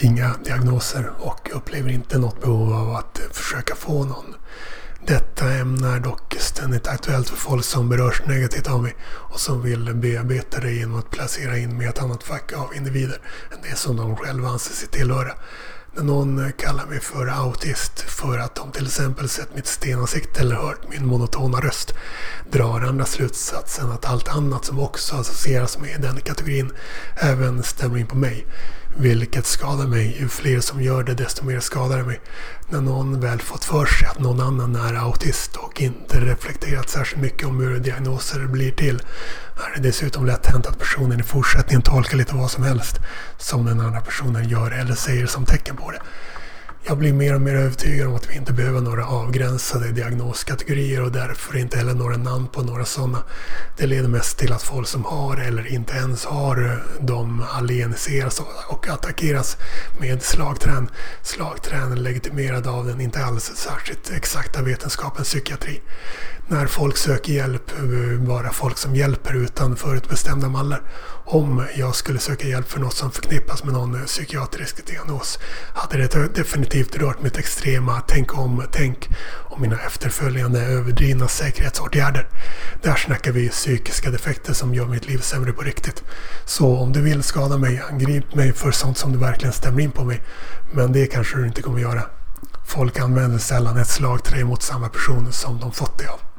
inga diagnoser och upplever inte något behov av att försöka få någon. Detta ämne är dock ständigt aktuellt för folk som berörs negativt av mig och som vill bearbeta det genom att placera in mig i ett annat fack av individer än det som de själva anser sig tillhöra. När någon kallar mig för autist för att de till exempel sett mitt stenansikte eller hört min monotona röst drar andra slutsatsen att allt annat som också associeras med den kategorin även stämmer in på mig. Vilket skadar mig. Ju fler som gör det desto mer skadar det mig. När någon väl fått för sig att någon annan är autist och inte reflekterat särskilt mycket om hur diagnoser blir till är det dessutom lätt hänt att personen i fortsättningen tolkar lite vad som helst som den andra personen gör eller säger som tecken på det. Jag blir mer och mer övertygad om att vi inte behöver några avgränsade diagnoskategorier och därför inte heller några namn på några sådana. Det leder mest till att folk som har eller inte ens har de alieniseras och attackeras med slagträn. Slagträn legitimerad av den inte alls särskilt exakta vetenskapen psykiatri när folk söker hjälp, bara folk som hjälper utan förutbestämda mallar. Om jag skulle söka hjälp för något som förknippas med någon psykiatrisk diagnos hade det definitivt rört mitt extrema tänk om, tänk och mina efterföljande överdrivna säkerhetsåtgärder. Där snackar vi psykiska defekter som gör mitt liv sämre på riktigt. Så om du vill skada mig, angrip mig för sånt som du verkligen stämmer in på mig. Men det kanske du inte kommer göra. Folk använder sällan ett slagträ mot samma person som de fått det av.